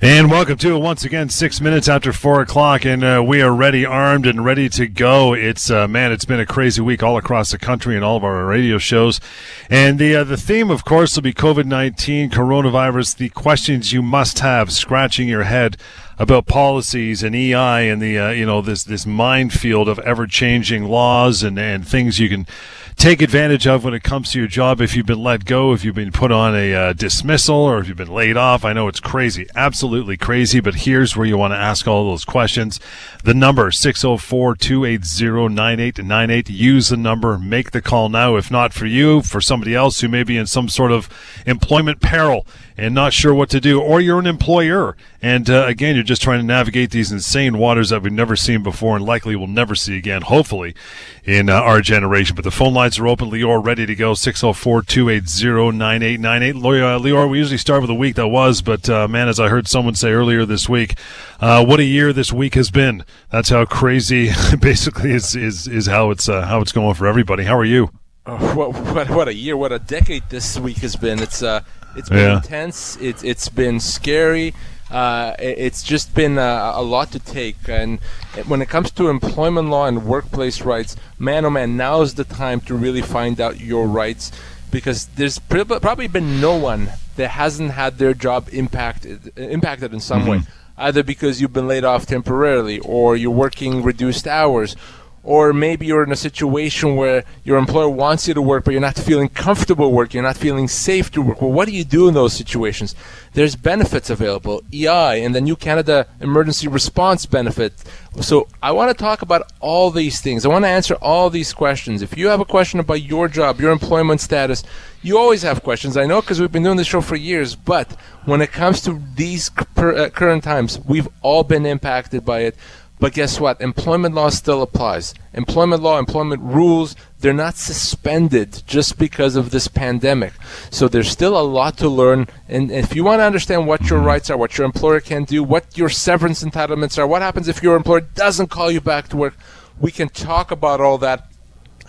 And welcome to once again, six minutes after four o'clock, and uh, we are ready, armed, and ready to go. It's uh, man, it's been a crazy week all across the country and all of our radio shows, and the uh, the theme, of course, will be COVID nineteen, coronavirus. The questions you must have, scratching your head about policies and EI and the uh, you know this this minefield of ever changing laws and and things you can take advantage of when it comes to your job if you've been let go, if you've been put on a uh, dismissal, or if you've been laid off. I know it's crazy, absolutely crazy, but here's where you want to ask all those questions. The number 604-280-9898. Use the number, make the call now. If not for you, for somebody else who may be in some sort of employment peril and not sure what to do, or you're an employer and uh, again, you're just trying to navigate these insane waters that we've never seen before and likely will never see again, hopefully, in uh, our generation. But the phone lines are open. Lior, ready to go. 604 280 9898. Lior, we usually start with a week that was, but uh, man, as I heard someone say earlier this week, uh, what a year this week has been. That's how crazy, basically, is, is, is how, it's, uh, how it's going for everybody. How are you? Oh, what, what, what a year, what a decade this week has been. It's, uh, it's been yeah. intense, it's, it's been scary uh, it's just been a, a, lot to take. And when it comes to employment law and workplace rights, man, oh man, now is the time to really find out your rights because there's probably been no one that hasn't had their job impacted impacted in some mm-hmm. way, either because you've been laid off temporarily or you're working reduced hours or maybe you're in a situation where your employer wants you to work but you're not feeling comfortable working you're not feeling safe to work. Well what do you do in those situations? There's benefits available. Ei and the new canada emergency response benefit. So i want to talk about all these things. I want to answer all these questions. If you have a question about your job your employment status you always have questions. I know because we've been doing this show for years but when it comes to these uh, current times we've all been impacted by it but guess what? Employment law still applies. Employment law, employment rules, they're not suspended just because of this pandemic. So there's still a lot to learn. And if you want to understand what your mm-hmm. rights are, what your employer can do, what your severance entitlements are, what happens if your employer doesn't call you back to work, we can talk about all that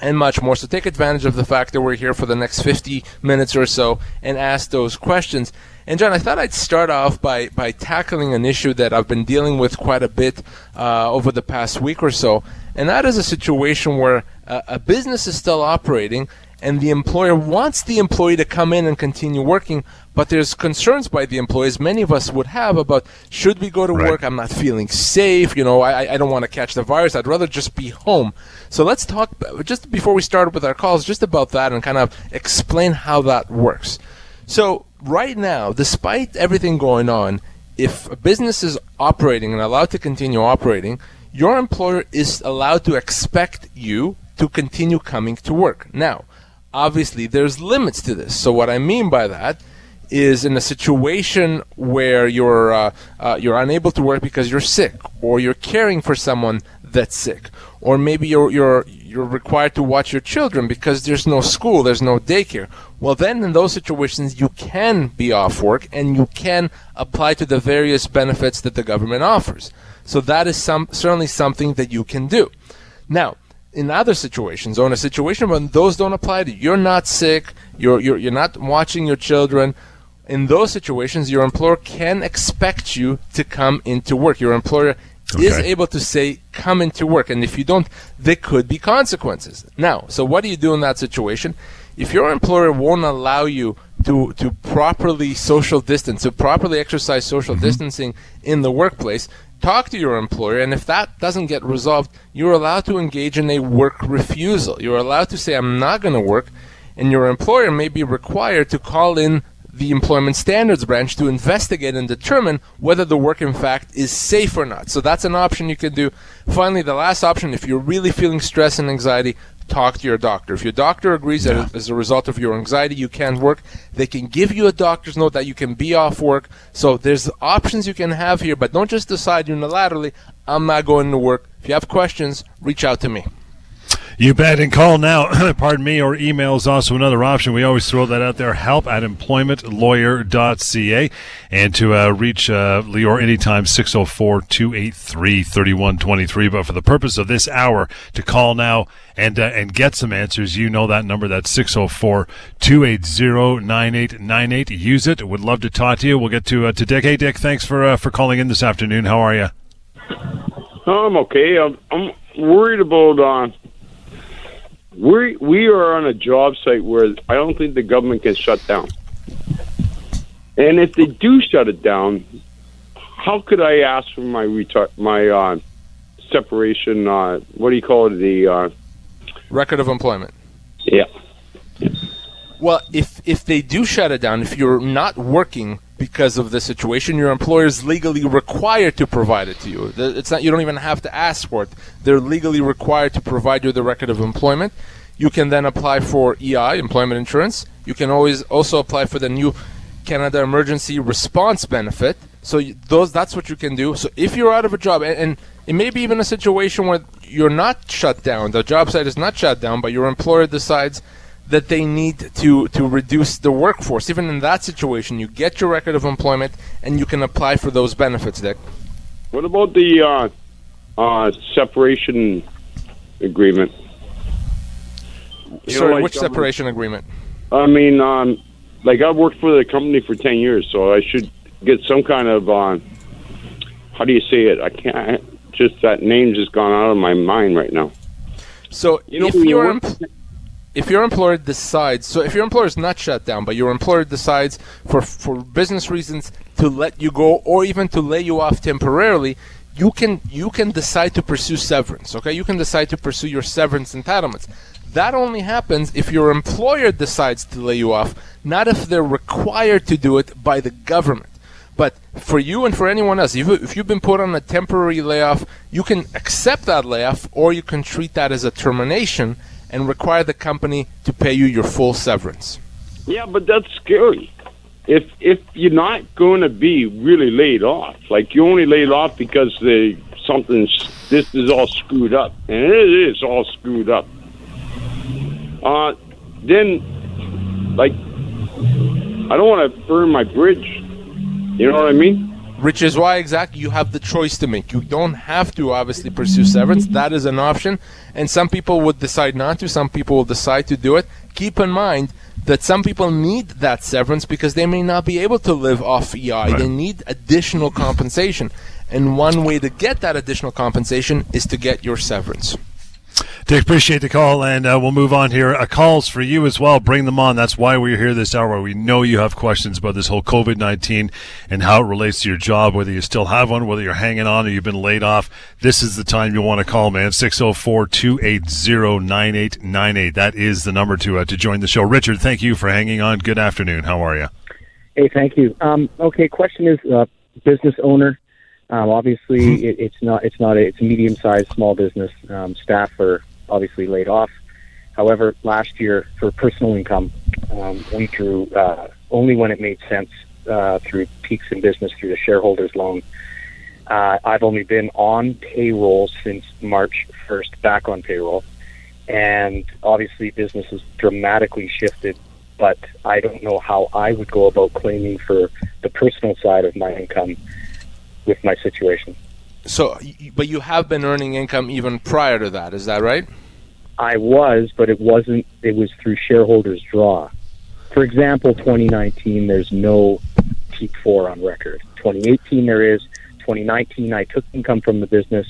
and much more. So take advantage of the fact that we're here for the next 50 minutes or so and ask those questions. And John, I thought I'd start off by, by tackling an issue that I've been dealing with quite a bit uh, over the past week or so, and that is a situation where uh, a business is still operating and the employer wants the employee to come in and continue working, but there's concerns by the employees many of us would have about should we go to right. work? I'm not feeling safe. You know, I, I don't want to catch the virus. I'd rather just be home. So let's talk just before we start with our calls, just about that and kind of explain how that works. So right now, despite everything going on, if a business is operating and allowed to continue operating, your employer is allowed to expect you to continue coming to work. Now, obviously, there's limits to this. So, what I mean by that is in a situation where you're uh, uh, you're unable to work because you're sick, or you're caring for someone that's sick, or maybe you're you're you're required to watch your children because there's no school, there's no daycare. Well, then in those situations, you can be off work and you can apply to the various benefits that the government offers. So that is some certainly something that you can do. Now, in other situations, or in a situation when those don't apply to you, you're not sick, you're, you're, you're not watching your children, in those situations, your employer can expect you to come into work. Your employer okay. is able to say, come into work. And if you don't, there could be consequences. Now, so what do you do in that situation? If your employer won't allow you to, to properly social distance, to properly exercise social mm-hmm. distancing in the workplace, talk to your employer. And if that doesn't get resolved, you're allowed to engage in a work refusal. You're allowed to say, I'm not going to work. And your employer may be required to call in the Employment Standards Branch to investigate and determine whether the work, in fact, is safe or not. So that's an option you can do. Finally, the last option, if you're really feeling stress and anxiety, talk to your doctor. If your doctor agrees yeah. that as a result of your anxiety you can't work, they can give you a doctor's note that you can be off work. So there's options you can have here, but don't just decide unilaterally, I'm not going to work. If you have questions, reach out to me. You bet. And call now, pardon me, or email is also another option. We always throw that out there help at employmentlawyer.ca. And to uh, reach uh, Lior anytime, 604 283 3123. But for the purpose of this hour, to call now and, uh, and get some answers, you know that number. That's 604 280 9898. Use it. Would love to talk to you. We'll get to, uh, to Dick. Hey, Dick, thanks for, uh, for calling in this afternoon. How are you? I'm okay. I'm, I'm worried about uh, we we are on a job site where I don't think the government can shut down. And if they do shut it down, how could I ask for my my uh, separation? Uh, what do you call it? The uh, record of employment. Yeah. Well, if if they do shut it down, if you're not working because of the situation, your employer is legally required to provide it to you. It's not you don't even have to ask for it. They're legally required to provide you the record of employment. You can then apply for EI, employment insurance. You can always also apply for the new Canada Emergency Response Benefit. So those that's what you can do. So if you're out of a job and, and it may be even a situation where you're not shut down, the job site is not shut down, but your employer decides that they need to, to reduce the workforce. Even in that situation, you get your record of employment and you can apply for those benefits, Dick. What about the uh, uh, separation agreement? You Sorry, know, like, which separation um, agreement? I mean, um, like I've worked for the company for 10 years, so I should get some kind of, uh, how do you say it? I can't, just that name just gone out of my mind right now. So you know, if you're... You if your employer decides, so if your employer is not shut down, but your employer decides for for business reasons to let you go or even to lay you off temporarily, you can you can decide to pursue severance. Okay, you can decide to pursue your severance entitlements. That only happens if your employer decides to lay you off, not if they're required to do it by the government. But for you and for anyone else, if you've been put on a temporary layoff, you can accept that layoff or you can treat that as a termination and require the company to pay you your full severance. Yeah, but that's scary. If if you're not going to be really laid off, like you only laid off because the something's this is all screwed up, and it is all screwed up. Uh, then, like, I don't want to burn my bridge. You know what I mean? Which is why exactly you have the choice to make. You don't have to obviously pursue severance. That is an option, and some people would decide not to. Some people will decide to do it. Keep in mind that some people need that severance because they may not be able to live off EI. Right. They need additional compensation, and one way to get that additional compensation is to get your severance. Dick, appreciate the call, and uh, we'll move on here. A uh, calls for you as well. Bring them on. That's why we're here this hour. We know you have questions about this whole COVID nineteen and how it relates to your job, whether you still have one, whether you're hanging on or you've been laid off. This is the time you want to call, man. 604-280-9898. That is the number to uh, to join the show. Richard, thank you for hanging on. Good afternoon. How are you? Hey, thank you. Um, okay, question is uh, business owner um, obviously, hmm. it, it's not it's not a, it's a medium sized small business. Um, staff are obviously laid off. However, last year for personal income, um, we drew uh, only when it made sense uh, through peaks in business through the shareholders loan. Uh, I've only been on payroll since March 1st, back on payroll, and obviously business has dramatically shifted. But I don't know how I would go about claiming for the personal side of my income with my situation. So, but you have been earning income even prior to that, is that right? I was, but it wasn't. It was through shareholders' draw. For example, 2019, there's no T4 on record. 2018, there is. 2019, I took income from the business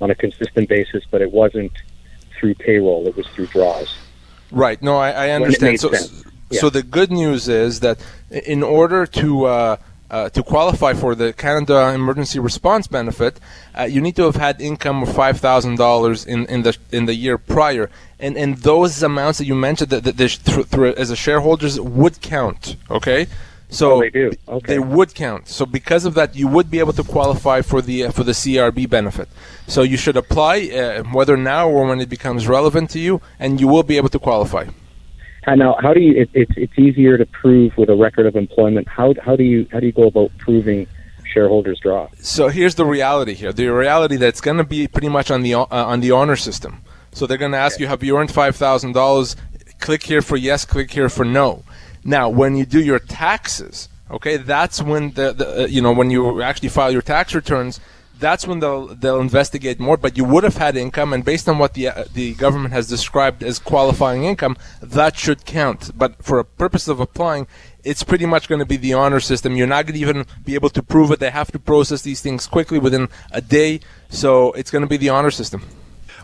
on a consistent basis, but it wasn't through payroll. It was through draws. Right. No, I, I understand. So, so the good news is that in order to uh, uh, to qualify for the Canada Emergency Response Benefit, uh, you need to have had income of five thousand dollars in in the in the year prior, and and those amounts that you mentioned that, that th- th- as a shareholders would count. Okay. So oh, they do. Okay. They would count. So because of that, you would be able to qualify for the uh, for the CRB benefit. So you should apply, uh, whether now or when it becomes relevant to you, and you will be able to qualify. Now, how do you? It, it's it's easier to prove with a record of employment. How how do you how do you go about proving shareholders draw? So here's the reality here. The reality that's going to be pretty much on the uh, on the honor system. So they're going to ask you, have you earned $5,000? Click here for yes, click here for no. Now, when you do your taxes, okay, that's when the, the uh, you know when you actually file your tax returns, that's when they'll they'll investigate more. But you would have had income, and based on what the uh, the government has described as qualifying income, that should count. But for a purpose of applying, it's pretty much going to be the honor system. You're not going to even be able to prove it. They have to process these things quickly within a day, so it's going to be the honor system.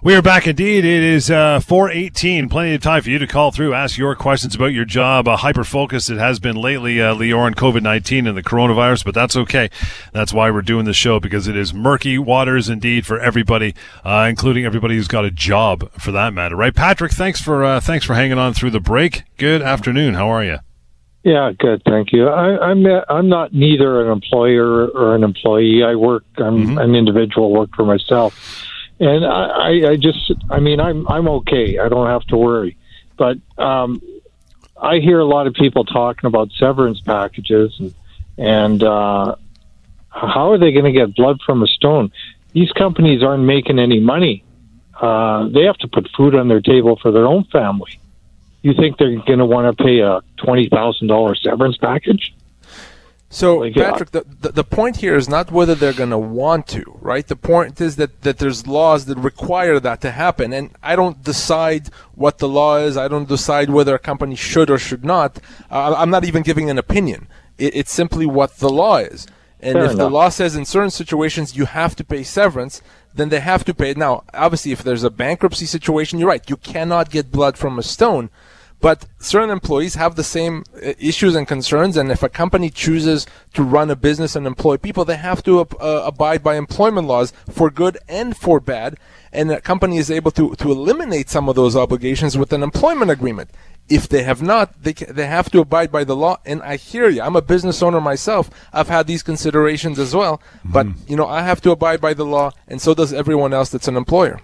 We are back indeed. It is uh, 418. Plenty of time for you to call through, ask your questions about your job. Uh, hyper focused it has been lately, uh, Lior, COVID 19 and the coronavirus, but that's okay. That's why we're doing the show because it is murky waters indeed for everybody, uh, including everybody who's got a job for that matter, right? Patrick, thanks for, uh, thanks for hanging on through the break. Good afternoon. How are you? Yeah, good. Thank you. I, I'm I'm not neither an employer or an employee. I work. I'm mm-hmm. an individual. Work for myself and I, I just, I mean, I'm I'm okay. I don't have to worry. But um, I hear a lot of people talking about severance packages and and uh, how are they going to get blood from a stone? These companies aren't making any money. Uh, they have to put food on their table for their own family. You think they're going to want to pay a twenty thousand dollars severance package? So, like, Patrick, the, the, the point here is not whether they're going to want to, right? The point is that, that there's laws that require that to happen. And I don't decide what the law is. I don't decide whether a company should or should not. Uh, I'm not even giving an opinion. It, it's simply what the law is. And Fair if enough. the law says in certain situations you have to pay severance, then they have to pay it. Now, obviously, if there's a bankruptcy situation, you're right. You cannot get blood from a stone. But certain employees have the same uh, issues and concerns, and if a company chooses to run a business and employ people, they have to uh, abide by employment laws for good and for bad. And a company is able to, to eliminate some of those obligations with an employment agreement. If they have not, they, they have to abide by the law. And I hear you. I'm a business owner myself. I've had these considerations as well. Mm-hmm. But, you know, I have to abide by the law, and so does everyone else that's an employer.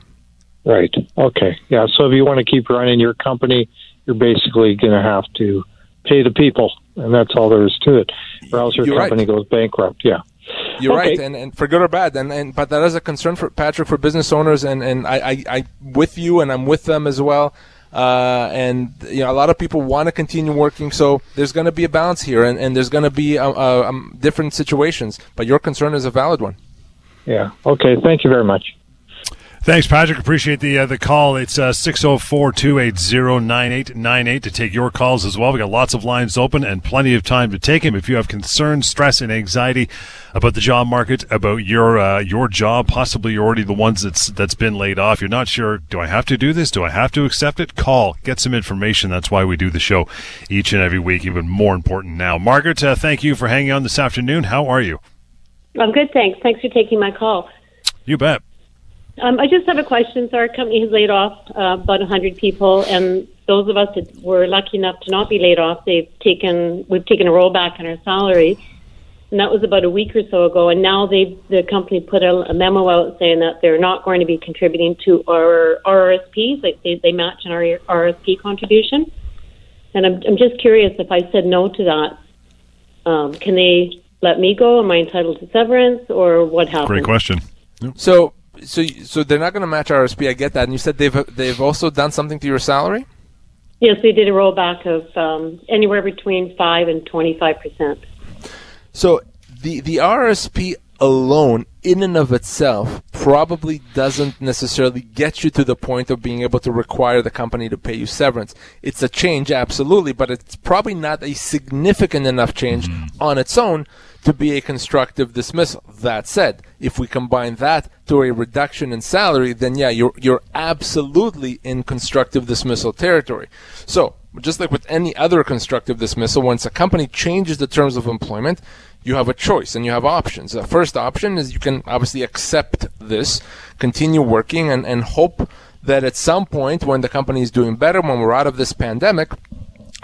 Right. Okay. Yeah. So if you want to keep running your company, you're basically going to have to pay the people, and that's all there is to it, or else your you're company right. goes bankrupt. Yeah. You're okay. right, and, and for good or bad, and, and but that is a concern for Patrick for business owners, and and I I I with you, and I'm with them as well. Uh, and you know a lot of people want to continue working so there's going to be a balance here and, and there's going to be uh, uh, um, different situations but your concern is a valid one yeah okay thank you very much Thanks, Patrick. Appreciate the uh, the call. It's uh, 604 280 9898 to take your calls as well. we got lots of lines open and plenty of time to take them. If you have concerns, stress, and anxiety about the job market, about your uh, your job, possibly you're already the ones that's that's been laid off. You're not sure. Do I have to do this? Do I have to accept it? Call. Get some information. That's why we do the show each and every week. Even more important now. Margaret, uh, thank you for hanging on this afternoon. How are you? I'm good, thanks. Thanks for taking my call. You bet. Um, I just have a question. So our company has laid off uh, about 100 people, and those of us that were lucky enough to not be laid off, they've taken we've taken a rollback in our salary, and that was about a week or so ago. And now they the company put a, a memo out saying that they're not going to be contributing to our RRSPs, like they, they match an RRSP contribution. And I'm I'm just curious if I said no to that, um, can they let me go? Am I entitled to severance, or what happens? Great question. Yep. So so so they're not going to match RSP. I get that. And you said they've they've also done something to your salary. Yes, they did a rollback of um, anywhere between five and twenty five percent. So the the RSP alone, in and of itself, probably doesn't necessarily get you to the point of being able to require the company to pay you severance. It's a change, absolutely, but it's probably not a significant enough change mm-hmm. on its own to be a constructive dismissal. That said, if we combine that to a reduction in salary, then yeah, you're you're absolutely in constructive dismissal territory. So, just like with any other constructive dismissal, once a company changes the terms of employment, you have a choice and you have options. The first option is you can obviously accept this, continue working, and, and hope that at some point when the company is doing better, when we're out of this pandemic,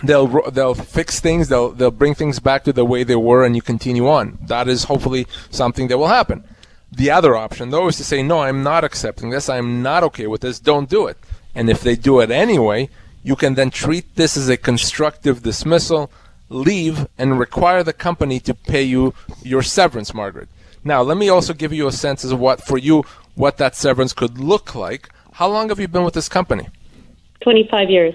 they'll they'll fix things they'll they'll bring things back to the way they were and you continue on. That is hopefully something that will happen. The other option though is to say no i'm not accepting this. I'm not okay with this. Don't do it. And if they do it anyway you can then treat this as a constructive dismissal leave and require the company to pay you your severance margaret. Now let me also give you a sense of what for you what that severance could look like. How long have you been with this company? 25 years.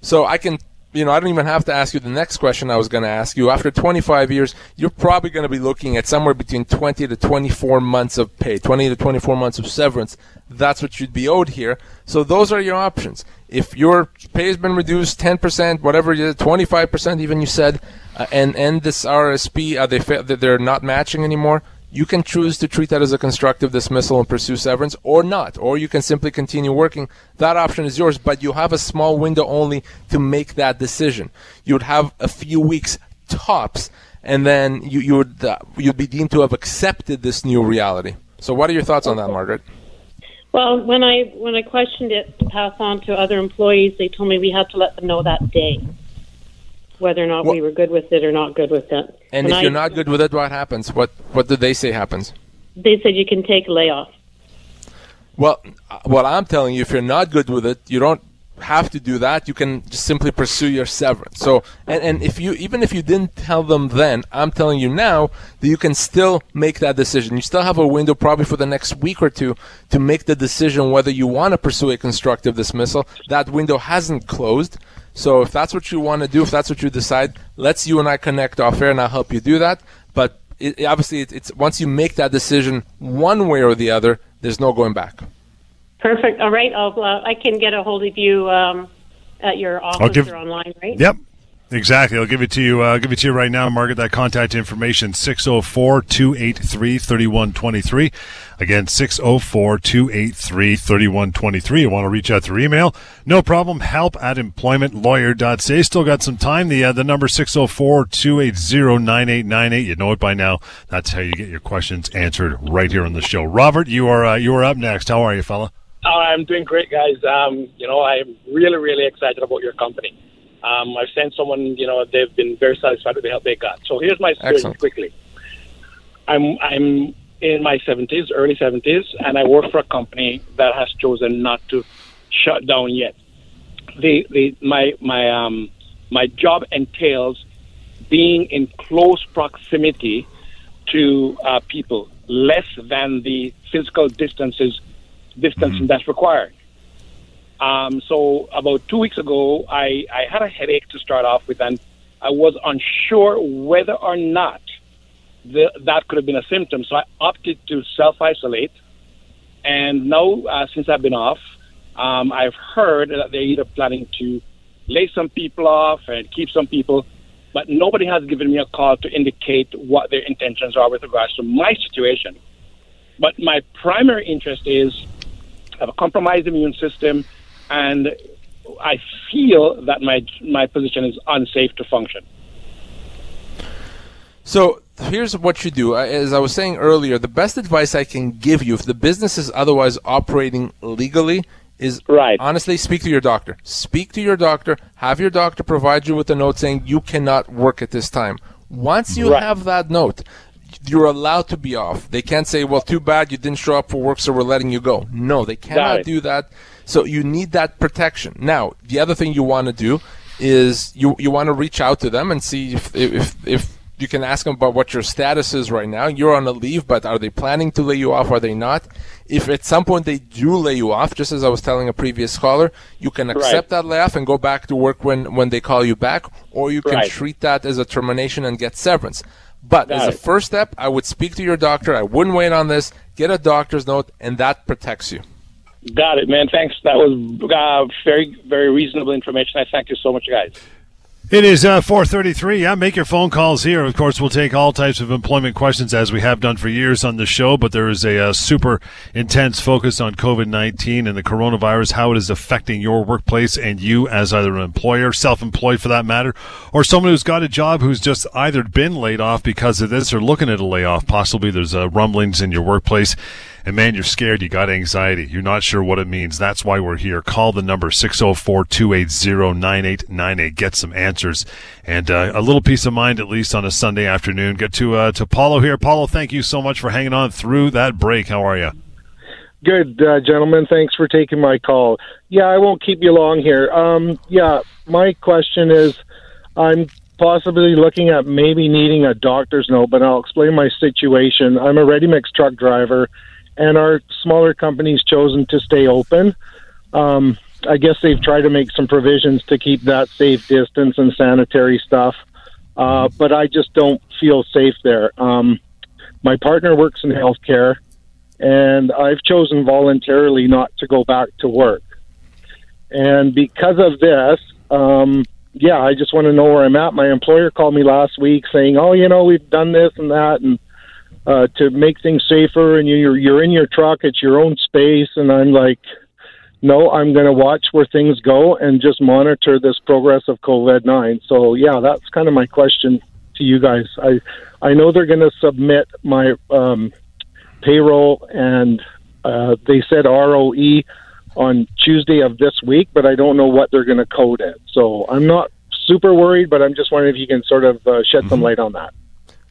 So I can, you know, I don't even have to ask you the next question I was going to ask you. After 25 years, you're probably going to be looking at somewhere between 20 to 24 months of pay, 20 to 24 months of severance. That's what you'd be owed here. So those are your options. If your pay has been reduced 10%, whatever it is, 25% even you said, uh, and and this RSP, uh, they they're not matching anymore you can choose to treat that as a constructive dismissal and pursue severance or not, or you can simply continue working. That option is yours, but you have a small window only to make that decision. You would have a few weeks tops, and then you, you would uh, you'd be deemed to have accepted this new reality. So, what are your thoughts on that, Margaret? Well, when I when I questioned it to pass on to other employees, they told me we had to let them know that day whether or not well, we were good with it or not good with it. And, if I, you're not good with it, what happens? What What did they say happens? They said you can take layoff. Well, uh, what I'm telling you, if you're not good with it, you don't have to do that. You can just simply pursue your severance. So, and, and if you even if you didn't tell them then, I'm telling you now that you can still make that decision. You still have a window, probably for the next week or two, to make the decision whether you want to pursue a constructive dismissal. That window hasn't closed. So if that's what you want to do, if that's what you decide, let's you and I connect off air, and I'll help you do that. But it, obviously, it, it's once you make that decision one way or the other, there's no going back. Perfect. All right. I'll, uh, I can get a hold of you um, at your office give, or online, right? Yep. Exactly. I'll give it to you. Uh, give it to you right now, Margaret. That contact information 604 283 3123. Again, 604 283 3123. You want to reach out through email? No problem. Help at employmentlawyer.ca. Still got some time. The, uh, the number 604 280 9898. You know it by now. That's how you get your questions answered right here on the show. Robert, you are, uh, you are up next. How are you, fella? Oh, I'm doing great, guys. Um, you know, I'm really, really excited about your company. Um, I've sent someone, you know, they've been very satisfied with the help they got. So here's my story Excellent. quickly. I'm I'm in my 70s, early 70s, and I work for a company that has chosen not to shut down yet. The the my my um my job entails being in close proximity to uh, people, less than the physical distances distancing mm-hmm. that's required. Um, so about two weeks ago, I, I had a headache to start off with, and I was unsure whether or not the, that could have been a symptom. So I opted to self isolate. And now, uh, since I've been off, um, I've heard that they're either planning to lay some people off and keep some people, but nobody has given me a call to indicate what their intentions are with regards to my situation. But my primary interest is I have a compromised immune system and I feel that my my position is unsafe to function. So here's what you do. As I was saying earlier, the best advice I can give you, if the business is otherwise operating legally, is right. honestly speak to your doctor. Speak to your doctor. Have your doctor provide you with a note saying you cannot work at this time. Once you right. have that note, you're allowed to be off. They can't say, "Well, too bad you didn't show up for work, so we're letting you go." No, they cannot do that. So you need that protection. Now, the other thing you want to do is you you want to reach out to them and see if if if you can ask them about what your status is right now. You're on a leave, but are they planning to lay you off? Are they not? If at some point they do lay you off, just as I was telling a previous caller, you can accept right. that layoff and go back to work when, when they call you back, or you can right. treat that as a termination and get severance. But Got as it. a first step, I would speak to your doctor. I wouldn't wait on this. Get a doctor's note, and that protects you. Got it, man. Thanks. That was uh, very, very reasonable information. I thank you so much, guys. It is uh, 433. Yeah, make your phone calls here. Of course, we'll take all types of employment questions as we have done for years on the show, but there is a, uh, super intense focus on COVID 19 and the coronavirus, how it is affecting your workplace and you as either an employer, self employed for that matter, or someone who's got a job who's just either been laid off because of this or looking at a layoff. Possibly there's uh, rumblings in your workplace and man, you're scared. You got anxiety. You're not sure what it means. That's why we're here. Call the number 604-280-9898. Get some answers and uh, a little peace of mind, at least on a Sunday afternoon. Get to, uh, to Paulo here. Paulo, thank you so much for hanging on through that break. How are you? Good, uh, gentlemen. Thanks for taking my call. Yeah, I won't keep you long here. Um, yeah, my question is, I'm possibly looking at maybe needing a doctor's note, but I'll explain my situation. I'm a ready mix truck driver and our smaller companies chosen to stay open. Um, I guess they've tried to make some provisions to keep that safe distance and sanitary stuff, uh, but I just don't feel safe there. Um, my partner works in healthcare, and I've chosen voluntarily not to go back to work. And because of this, um, yeah, I just want to know where I'm at. My employer called me last week saying, "Oh, you know, we've done this and that, and uh, to make things safer, and you're you're in your truck, it's your own space." And I'm like, "No, I'm going to watch where things go and just monitor this progress of COVID nine." So, yeah, that's kind of my question to you guys. I I know they're going to submit my um, payroll, and uh, they said ROE on Tuesday of this week, but I don't know what they're going to code it. So I'm not super worried, but I'm just wondering if you can sort of uh, shed mm-hmm. some light on that.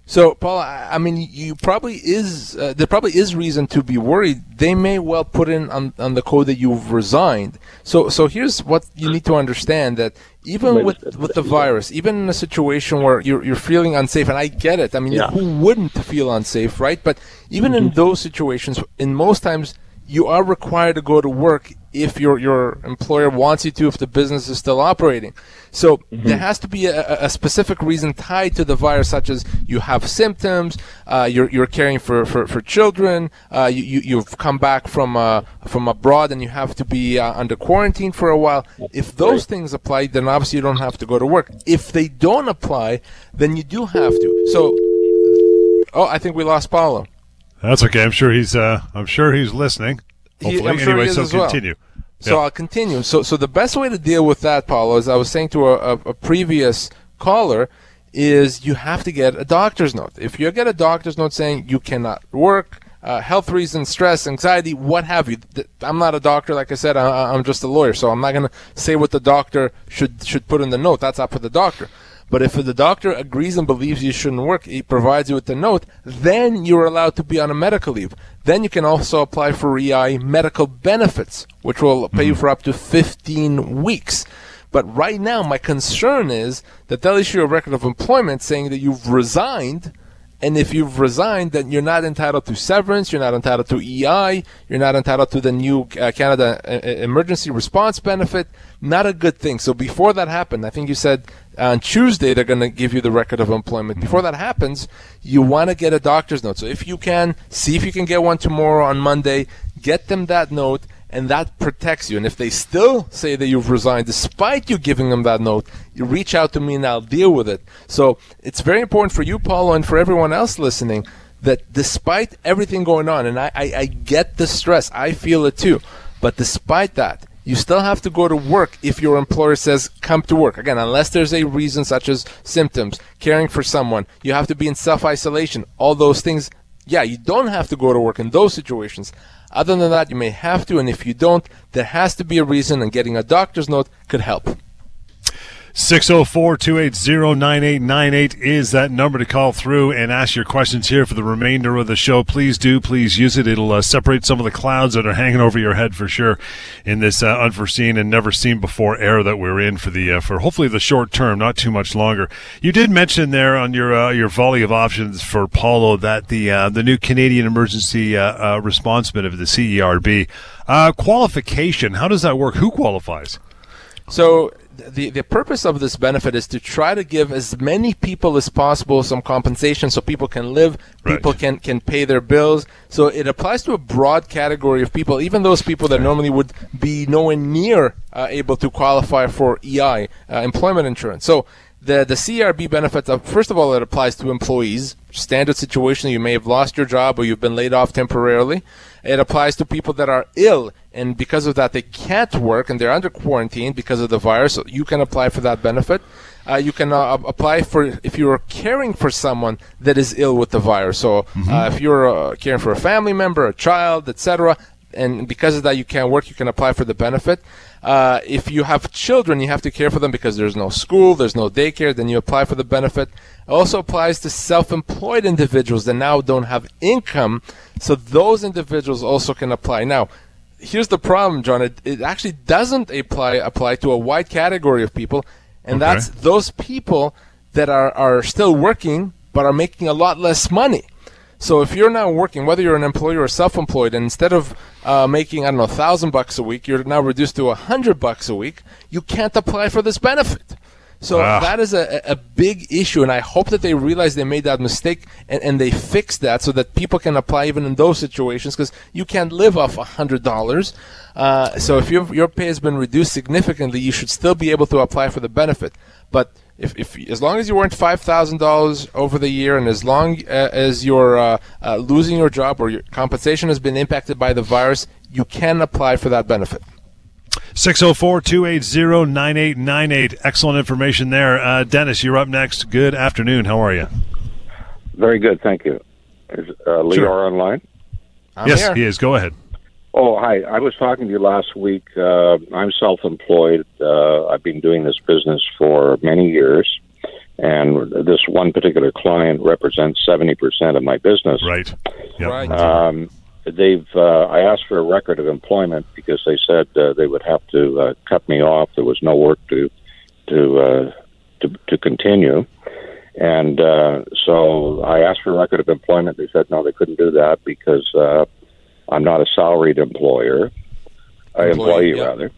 So, Paul, I mean, you probably is uh, there probably is reason to be worried. They may well put in on, on the code that you've resigned. So, so here's what you need to understand that even with with the virus, even in a situation where you're you're feeling unsafe, and I get it. I mean, yeah. who wouldn't feel unsafe, right? But even mm-hmm. in those situations, in most times, you are required to go to work if your your employer wants you to if the business is still operating. So mm-hmm. there has to be a, a, specific reason tied to the virus, such as you have symptoms, uh, you're you're caring for for, for children, uh, you, you you've come back from uh, from abroad and you have to be uh, under quarantine for a while. If those right. things apply, then obviously you don't have to go to work. If they don't apply, then you do have to. So, oh, I think we lost Paulo. That's okay. I'm sure he's. Uh, I'm sure he's listening. Hopefully, he, anyway. so continue. Well. So I'll continue. So, so the best way to deal with that, Paulo, as I was saying to a, a, a previous caller, is you have to get a doctor's note. If you get a doctor's note saying you cannot work, uh, health reasons, stress, anxiety, what have you. I'm not a doctor, like I said. I, am just a lawyer, so I'm not going to say what the doctor should should put in the note. That's up for the doctor. But if the doctor agrees and believes you shouldn't work, he provides you with the note, then you're allowed to be on a medical leave. Then you can also apply for EI medical benefits, which will pay you mm-hmm. for up to 15 weeks. But right now, my concern is that they'll issue a record of employment saying that you've resigned and if you've resigned, then you're not entitled to severance, you're not entitled to EI, you're not entitled to the new uh, Canada uh, uh, Emergency Response Benefit. Not a good thing. So before that happened, I think you said on Tuesday they're going to give you the record of employment. Before that happens, you want to get a doctor's note. So if you can, see if you can get one tomorrow on Monday. Get them that note and that protects you. And if they still say that you've resigned despite you giving them that note, you reach out to me and I'll deal with it. So it's very important for you, Paulo, and for everyone else listening that despite everything going on, and I, I, I get the stress, I feel it too, but despite that, you still have to go to work if your employer says come to work. Again, unless there's a reason such as symptoms, caring for someone, you have to be in self isolation, all those things. Yeah, you don't have to go to work in those situations. Other than that, you may have to, and if you don't, there has to be a reason, and getting a doctor's note could help. 604 280 9898 is that number to call through and ask your questions here for the remainder of the show. Please do, please use it. It'll uh, separate some of the clouds that are hanging over your head for sure in this uh, unforeseen and never seen before era that we're in for the uh, for hopefully the short term, not too much longer. You did mention there on your uh, your volley of options for Paulo that the uh, the new Canadian Emergency uh, Response Benefit, of the CERB qualification. How does that work? Who qualifies? So the the purpose of this benefit is to try to give as many people as possible some compensation so people can live, people right. can can pay their bills. So it applies to a broad category of people, even those people that normally would be nowhere near uh, able to qualify for EI, uh, employment insurance. So the the CRB benefits, uh, first of all, it applies to employees. Standard situation, you may have lost your job or you've been laid off temporarily. It applies to people that are ill and because of that they can't work and they're under quarantine because of the virus. So you can apply for that benefit. Uh, you can uh, apply for if you're caring for someone that is ill with the virus. So mm-hmm. uh, if you're uh, caring for a family member, a child, etc., and because of that you can't work, you can apply for the benefit. Uh, if you have children, you have to care for them because there's no school, there's no daycare, then you apply for the benefit. It also applies to self-employed individuals that now don't have income, so those individuals also can apply. Now, here's the problem, John. It, it actually doesn't apply apply to a wide category of people, and okay. that's those people that are, are still working but are making a lot less money. So if you're now working, whether you're an employee or self-employed, and instead of uh, making I don't know thousand bucks a week, you're now reduced to a hundred bucks a week, you can't apply for this benefit. So ah. that is a, a big issue, and I hope that they realize they made that mistake and, and they fix that so that people can apply even in those situations because you can't live off a hundred dollars. Uh, so if your your pay has been reduced significantly, you should still be able to apply for the benefit. But if, if as long as you weren't five thousand dollars over the year, and as long uh, as you're uh, uh, losing your job or your compensation has been impacted by the virus, you can apply for that benefit. 604 280 9898. Excellent information there. Uh, Dennis, you're up next. Good afternoon. How are you? Very good. Thank you. Is uh, Lior sure. online? I'm yes, here. he is. Go ahead. Oh, hi. I was talking to you last week. Uh, I'm self employed. Uh, I've been doing this business for many years. And this one particular client represents 70% of my business. Right. Yep. Right. Um, they've uh, I asked for a record of employment because they said uh, they would have to uh, cut me off. There was no work to to uh, to, to continue, and uh, so I asked for a record of employment. They said no, they couldn't do that because uh, I'm not a salaried employer, employee, employee yep. rather.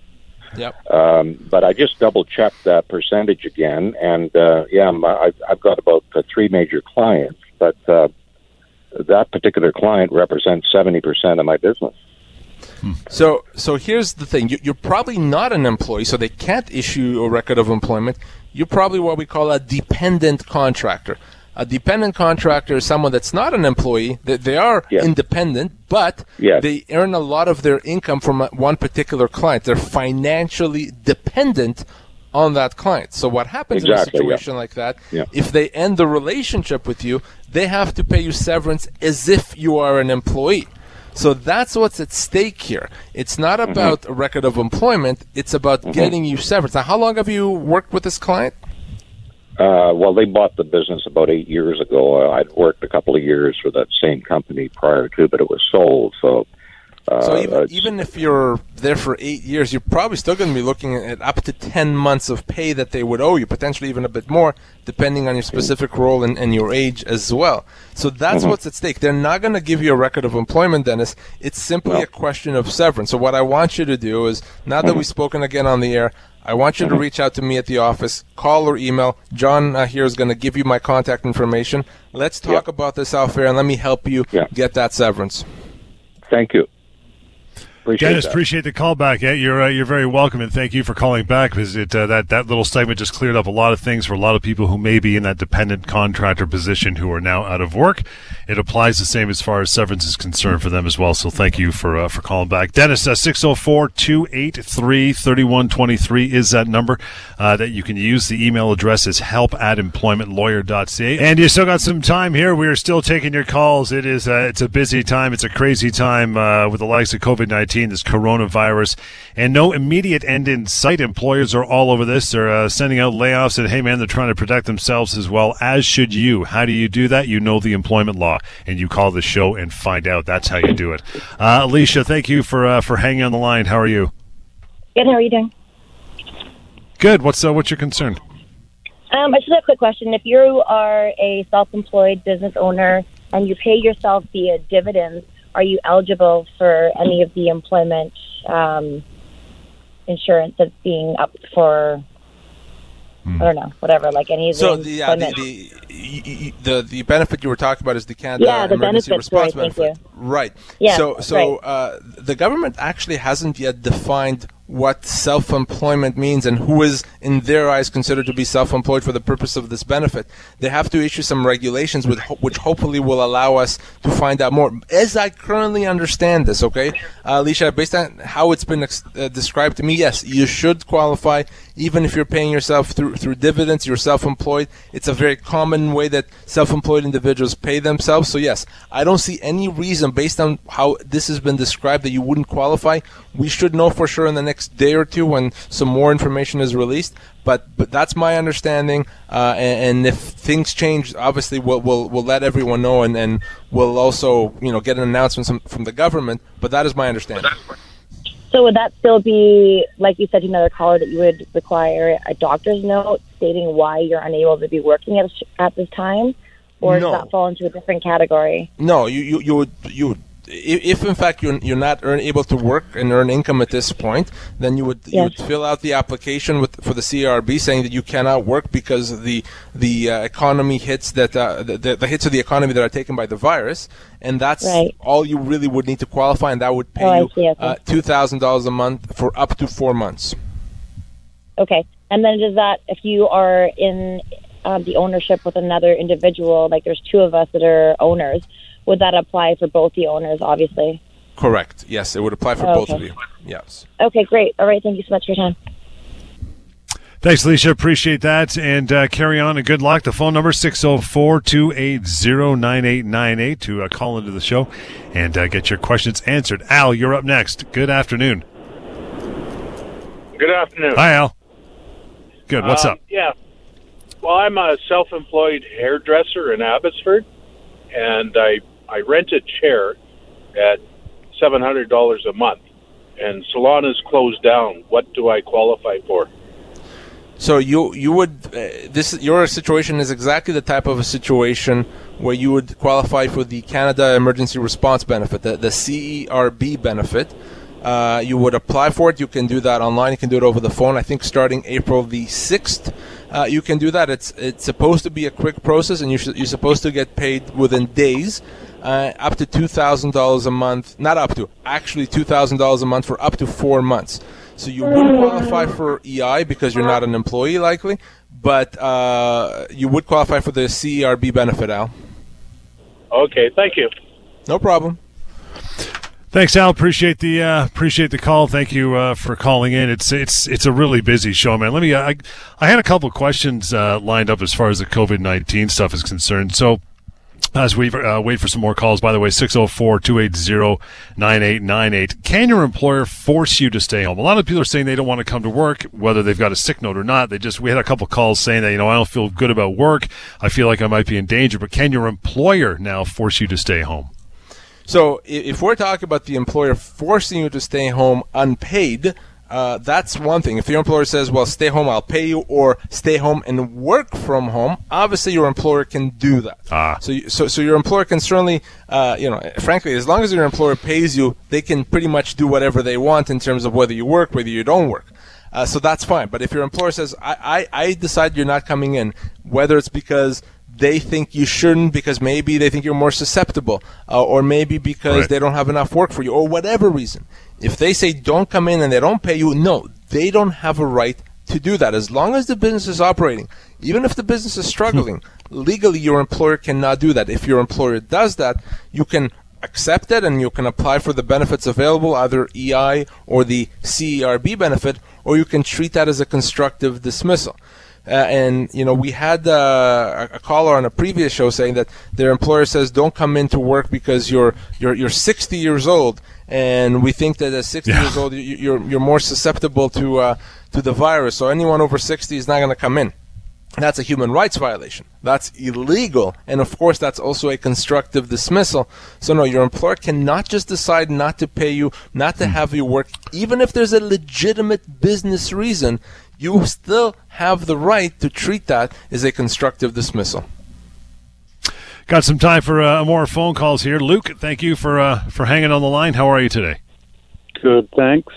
Yep. Um, but I just double checked that percentage again, and uh, yeah, my, I've got about uh, three major clients, but uh, that particular client represents 70% of my business. So, so here's the thing: you, are probably not an employee, so they can't issue a record of employment. You're probably what we call a dependent contractor. A dependent contractor is someone that's not an employee. They, they are yes. independent, but yes. they earn a lot of their income from one particular client. They're financially dependent on that client. So what happens exactly, in a situation yeah. like that? Yeah. If they end the relationship with you, they have to pay you severance as if you are an employee. So that's what's at stake here. It's not mm-hmm. about mm-hmm. a record of employment. It's about mm-hmm. getting you severance. Now, how long have you worked with this client? Uh, well, they bought the business about eight years ago. I'd worked a couple of years for that same company prior to, but it was sold. So so uh, even, even if you're there for eight years, you're probably still going to be looking at up to 10 months of pay that they would owe you, potentially even a bit more, depending on your specific role and, and your age as well. So that's mm-hmm. what's at stake. They're not going to give you a record of employment, Dennis. It's simply no. a question of severance. So what I want you to do is, now that mm-hmm. we've spoken again on the air, I want you to mm-hmm. reach out to me at the office, call or email. John uh, here is going to give you my contact information. Let's talk about this out there and let me help you get that severance. Thank you. Appreciate Dennis, that. appreciate the call back. Yeah, you're uh, you're very welcome, and thank you for calling back because it uh, that that little segment just cleared up a lot of things for a lot of people who may be in that dependent contractor position who are now out of work. It applies the same as far as severance is concerned for them as well. So thank you for uh, for calling back, Dennis. Uh, 604-283-3123 is that number uh, that you can use. The email address is help at employmentlawyer.ca. And you still got some time here. We are still taking your calls. It is uh, it's a busy time. It's a crazy time with the likes of COVID nineteen this coronavirus, and no immediate end in sight. Employers are all over this. They're uh, sending out layoffs, and hey, man, they're trying to protect themselves as well, as should you. How do you do that? You know the employment law, and you call the show and find out. That's how you do it. Uh, Alicia, thank you for uh, for hanging on the line. How are you? Good. How are you doing? Good. What's uh, what's your concern? Um, I just have a quick question. If you are a self-employed business owner and you pay yourself via dividends, are you eligible for any of the employment um, insurance that's being up for I don't know, whatever, like any of so the, yeah, the, the, the, the benefit you were talking about is the Canada yeah, the Emergency Response right, Benefit. Right. Yeah, so so right. uh, the government actually hasn't yet defined what self-employment means and who is in their eyes considered to be self-employed for the purpose of this benefit they have to issue some regulations with, which hopefully will allow us to find out more. As i currently understand this okay uh, alicia based on how it's been ex- uh, described to me yes you should qualify even if you're paying yourself through through dividends you're self-employed it's a very common way that self-employed individuals pay themselves so yes i don't see any reason based on how this has been described that you wouldn't qualify we should know for sure in the next day or two when some more information is released. But but that's my understanding. Uh, and, and, if things change, obviously we'll, we'll we'll let everyone know, and, and we'll also you know get an announcement from, from the government. But that is my understanding. So would that still be, like you said to another caller, that you would require a doctor's note stating why you're unable to be working at, at this time? or No. does that fall into a different category? No, you you, you would you would. If in fact you're, you're not earn, able to work and earn income at this point, then you would you would fill out the application with for the CRB saying that you cannot work because the the uh, economy hits that uh, the, the, the hits of the economy that are taken by the virus, and that's Right. all you really would need to qualify, and that would pay Oh, you okay. uh, two thousand dollars a month for up to four months. Okay. And then does that, if you are in um, the ownership with another individual, like there's two of us that are owners, would that apply for both the owners, obviously? Correct. Yes, it would apply for Oh, both okay. of you. Yes. Okay, great. All right. Thank you so much for your time. Thanks, Alicia. Appreciate that. And uh, carry on and good luck. The phone number 604 280 9898 to uh, call into the show and uh, get your questions answered. Al, you're up next. Good afternoon. Good afternoon. Hi, Al. Good. What's Um, up? Yeah. Well, I'm a self-employed hairdresser in Abbotsford, and I I rent a chair at seven hundred dollars a month, and salon is closed down. What do I qualify for? So you you would uh, this your situation is exactly the type of a situation where you would qualify for the Canada Emergency Response Benefit, the, the CERB benefit. Uh, you would apply for it. You can do that online. You can do it over the phone. I think starting April the sixth, uh, you can do that. It's it's supposed to be a quick process, and you should, you're supposed to get paid within days. Uh, up to two thousand dollars a month. Not up to, actually two thousand dollars a month for up to four months. So you would qualify for EI because you're not an employee, likely, but uh, you would qualify for the CERB benefit, Al. Okay, thank you. No problem. Thanks, Al. Appreciate the uh, appreciate the call. Thank you uh, for calling in. It's it's it's a really busy show, man. Let me. I, I had a couple of questions uh, lined up as far as the COVID nineteen stuff is concerned. So. As we uh, wait for some more calls, by the way, 604 280 9898. Can your employer force you to stay home? A lot of people are saying they don't want to come to work, whether they've got a sick note or not. They just, we had a couple calls saying that, you know, I don't feel good about work. I feel like I might be in danger. But can your employer now force you to stay home? So if we're talking about the employer forcing you to stay home unpaid, uh, that's one thing. If your employer says, "Well, stay home, I'll pay you," or "Stay home and work from home," obviously your employer can do that. Ah. So, you, so, so your employer can certainly, uh, you know, frankly, as long as your employer pays you, they can pretty much do whatever they want in terms of whether you work, whether you don't work. Uh, so that's fine. But if your employer says, I, I, I decide you're not coming in, whether it's because they think you shouldn't because maybe they think you're more susceptible, uh, or maybe because Right. they don't have enough work for you, or whatever reason. If they say don't come in and they don't pay you, no, they don't have a right to do that. As long as the business is operating, even if the business is struggling, legally your employer cannot do that. If your employer does that, you can accept it and you can apply for the benefits available, either EI or the CERB benefit, or you can treat that as a constructive dismissal. Uh, and you know, we had uh, a caller on a previous show saying that their employer says, "Don't come into work because you're you're you're 60 years old," and we think that at 60 Yeah. years old, you- you're you're more susceptible to uh, to the virus. So anyone over 60 is not going to come in. That's a human rights violation. That's illegal. And of course, that's also a constructive dismissal. So, no, your employer cannot just decide not to pay you, not to have you work. Even if there's a legitimate business reason, you still have the right to treat that as a constructive dismissal. Got some time for uh, more phone calls here. Luke, thank you for uh, for hanging on the line. How are you today? Good, thanks.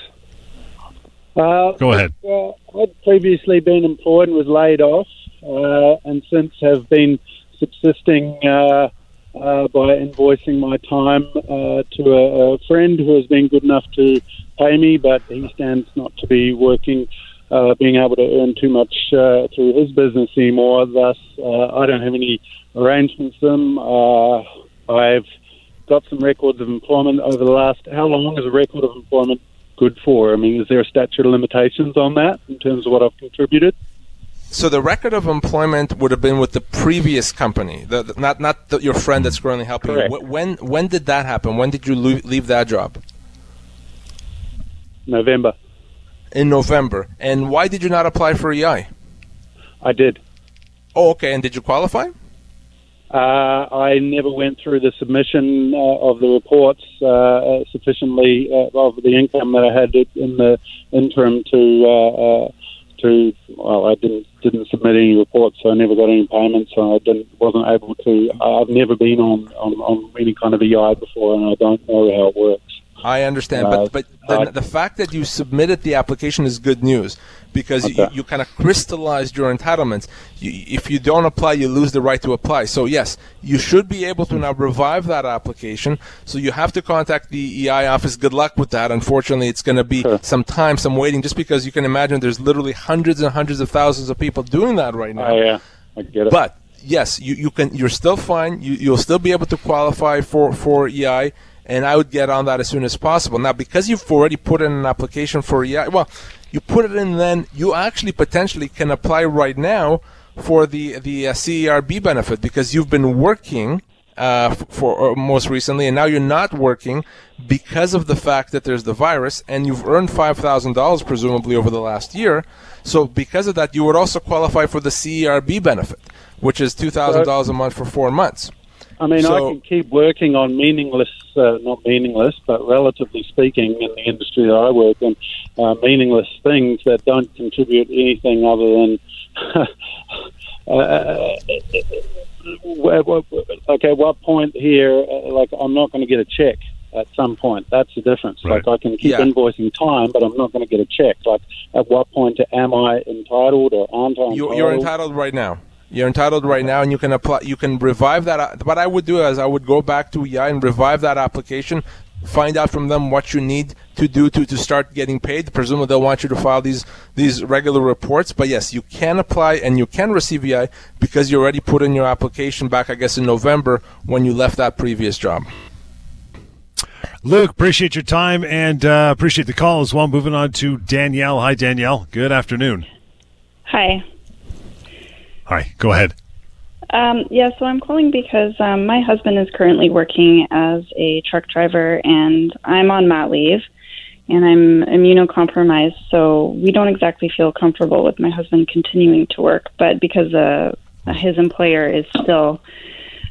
Uh, Go ahead. uh, I'd previously been employed and was laid off, uh, and since have been subsisting uh, uh, by invoicing my time uh, to a, a friend who has been good enough to pay me, but he stands not to be working, uh, being able to earn too much uh, through his business anymore. Thus, uh, I don't have any arrangements with him. Uh, I've got some records of employment over the last. How long is a record of employment good for? I mean, is there a statute of limitations on that in terms of what I've contributed? So the record of employment would have been with the previous company, the, the- not not the, your friend that's currently helping Correct. you. When when did that happen? When did you leave, leave that job? November. In November. And why did you not apply for EI? I did. Oh, okay. And did you qualify? Uh, I never went through the submission uh, of the reports uh, sufficiently uh, of the income that I had in the interim to uh, uh, to. Well, I didn't didn't submit any reports, so I never got any payments. So I didn't wasn't able to. I've never been on on, on any kind of EI before, and I don't know how it works. I understand, uh, but but the, the, fact that you submitted the application is good news because okay. you, you kind of crystallized your entitlements. You, if you don't apply, you lose the right to apply. So yes, you should be able to now revive that application. So you have to contact the EI office. Good luck with that. Unfortunately, it's going to be sure. some time, some waiting, just because you can imagine there's literally hundreds and hundreds of thousands of people doing that right now. Oh yeah, I get it. But yes, you, you can. You're still fine. You, you'll still be able to qualify for for EI and I would get on that as soon as possible. Now, because you've already put in an application for EI, well, you put it in, then you actually potentially can apply right now for the the uh, CERB benefit because you've been working uh, for uh, most recently, and now you're not working because of the fact that there's the virus, and you've earned five thousand dollars presumably over the last year. So because of that, you would also qualify for the CERB benefit, which is two thousand dollars a month for four months. I mean, so, I can keep working on meaningless, uh, not meaningless, but relatively speaking, in the industry that I work in, uh, meaningless things that don't contribute anything other than. uh, okay, what point here? Uh, like, I'm not going to get a check at some point. That's the difference. Right. Like, I can keep yeah. invoicing time, but I'm not going to get a check. Like, at what point am I entitled or aren't I entitled? You're entitled right now. You're entitled right now, and you can apply. You can revive that. What I would do is I would go back to EI and revive that application. Find out from them what you need to do to, to start getting paid. Presumably, they'll want you to file these these regular reports. But yes, you can apply and you can receive EI because you already put in your application back, I guess, in November when you left that previous job. Luke, appreciate your time and uh, appreciate the call as well. Moving on to Danielle. Hi, Danielle. Good afternoon. Hi. Hi, go ahead. Um, yeah, so I'm calling because um, my husband is currently working as a truck driver, and I'm on mat leave, and I'm immunocompromised, so we don't exactly feel comfortable with my husband continuing to work. But because uh, his employer is still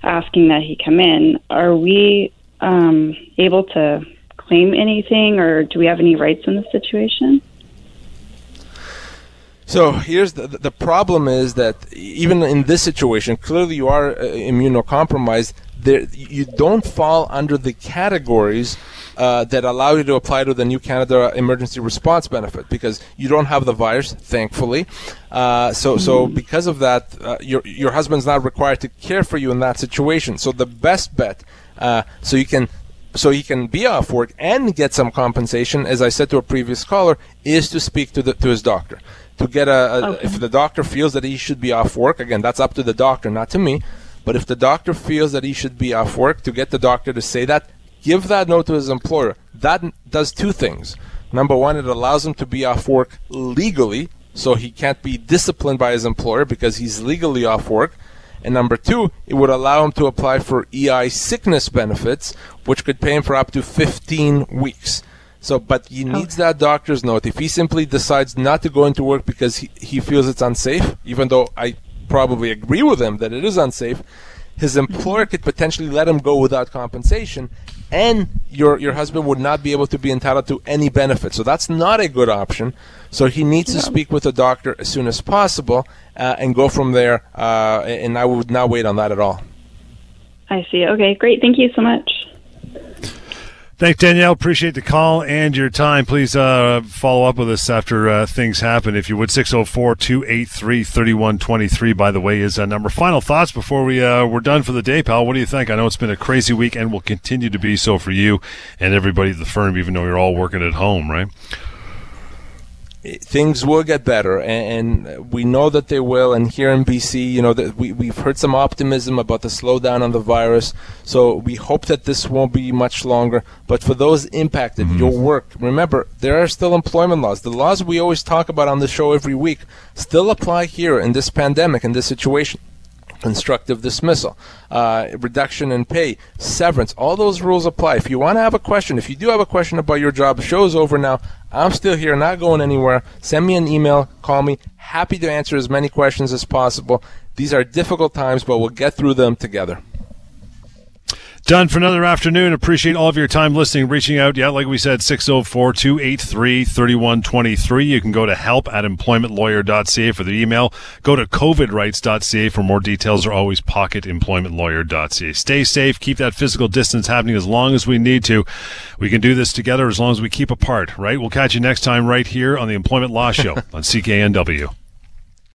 asking that he come in, are we um, able to claim anything, or do we have any rights in the situation? So here's the the problem is that even in this situation, clearly you are uh, immunocompromised. There, you don't fall under the categories uh, that allow you to apply to the New Canada Emergency Response Benefit because you don't have the virus, thankfully. Uh, so, so because of that, uh, your your husband's not required to care for you in that situation. So the best bet, uh, so you can so he can be off work and get some compensation, as I said to a previous caller, is to speak to the to his doctor to get a, a okay. if the doctor feels that he should be off work again that's up to the doctor not to me but if the doctor feels that he should be off work to get the doctor to say that give that note to his employer that does two things number one it allows him to be off work legally so he can't be disciplined by his employer because he's legally off work and number two, it would allow him to apply for EI sickness benefits, which could pay him for up to 15 weeks. So, but he needs okay. that doctor's note. If he simply decides not to go into work because he, he feels it's unsafe, even though I probably agree with him that it is unsafe, his employer could potentially let him go without compensation, and your your husband would not be able to be entitled to any benefit. So that's not a good option. So he needs to speak with a doctor as soon as possible uh, and go from there. Uh, and I would not wait on that at all. I see. Okay, great. Thank you so much. Thanks, Danielle. Appreciate the call and your time. Please uh, follow up with us after uh, things happen. If you would, 604 283 3123, by the way, is a number. Final thoughts before we, uh, we're done for the day, pal. What do you think? I know it's been a crazy week and will continue to be so for you and everybody at the firm, even though you're all working at home, right? Things will get better, and, and, we know that they will. And here in BC, you know, that we we've heard some optimism about the slowdown on the virus. So we hope that this won't be much longer. But for those impacted, mm-hmm. your work, remember there are still employment laws. The laws we always talk about on the show every week still apply here in this pandemic in this situation constructive dismissal, uh, reduction in pay, severance. All those rules apply. If you want to have a question, if you do have a question about your job, show's over now. I'm still here, not going anywhere. Send me an email, call me. Happy to answer as many questions as possible. These are difficult times, but we'll get through them together. Done for another afternoon. Appreciate all of your time listening, reaching out. Yeah, like we said, 604 283 3123. You can go to help at employmentlawyer.ca for the email. Go to covidrights.ca for more details or always pocketemploymentlawyer.ca. Stay safe. Keep that physical distance happening as long as we need to. We can do this together as long as we keep apart, right? We'll catch you next time right here on the Employment Law Show on CKNW.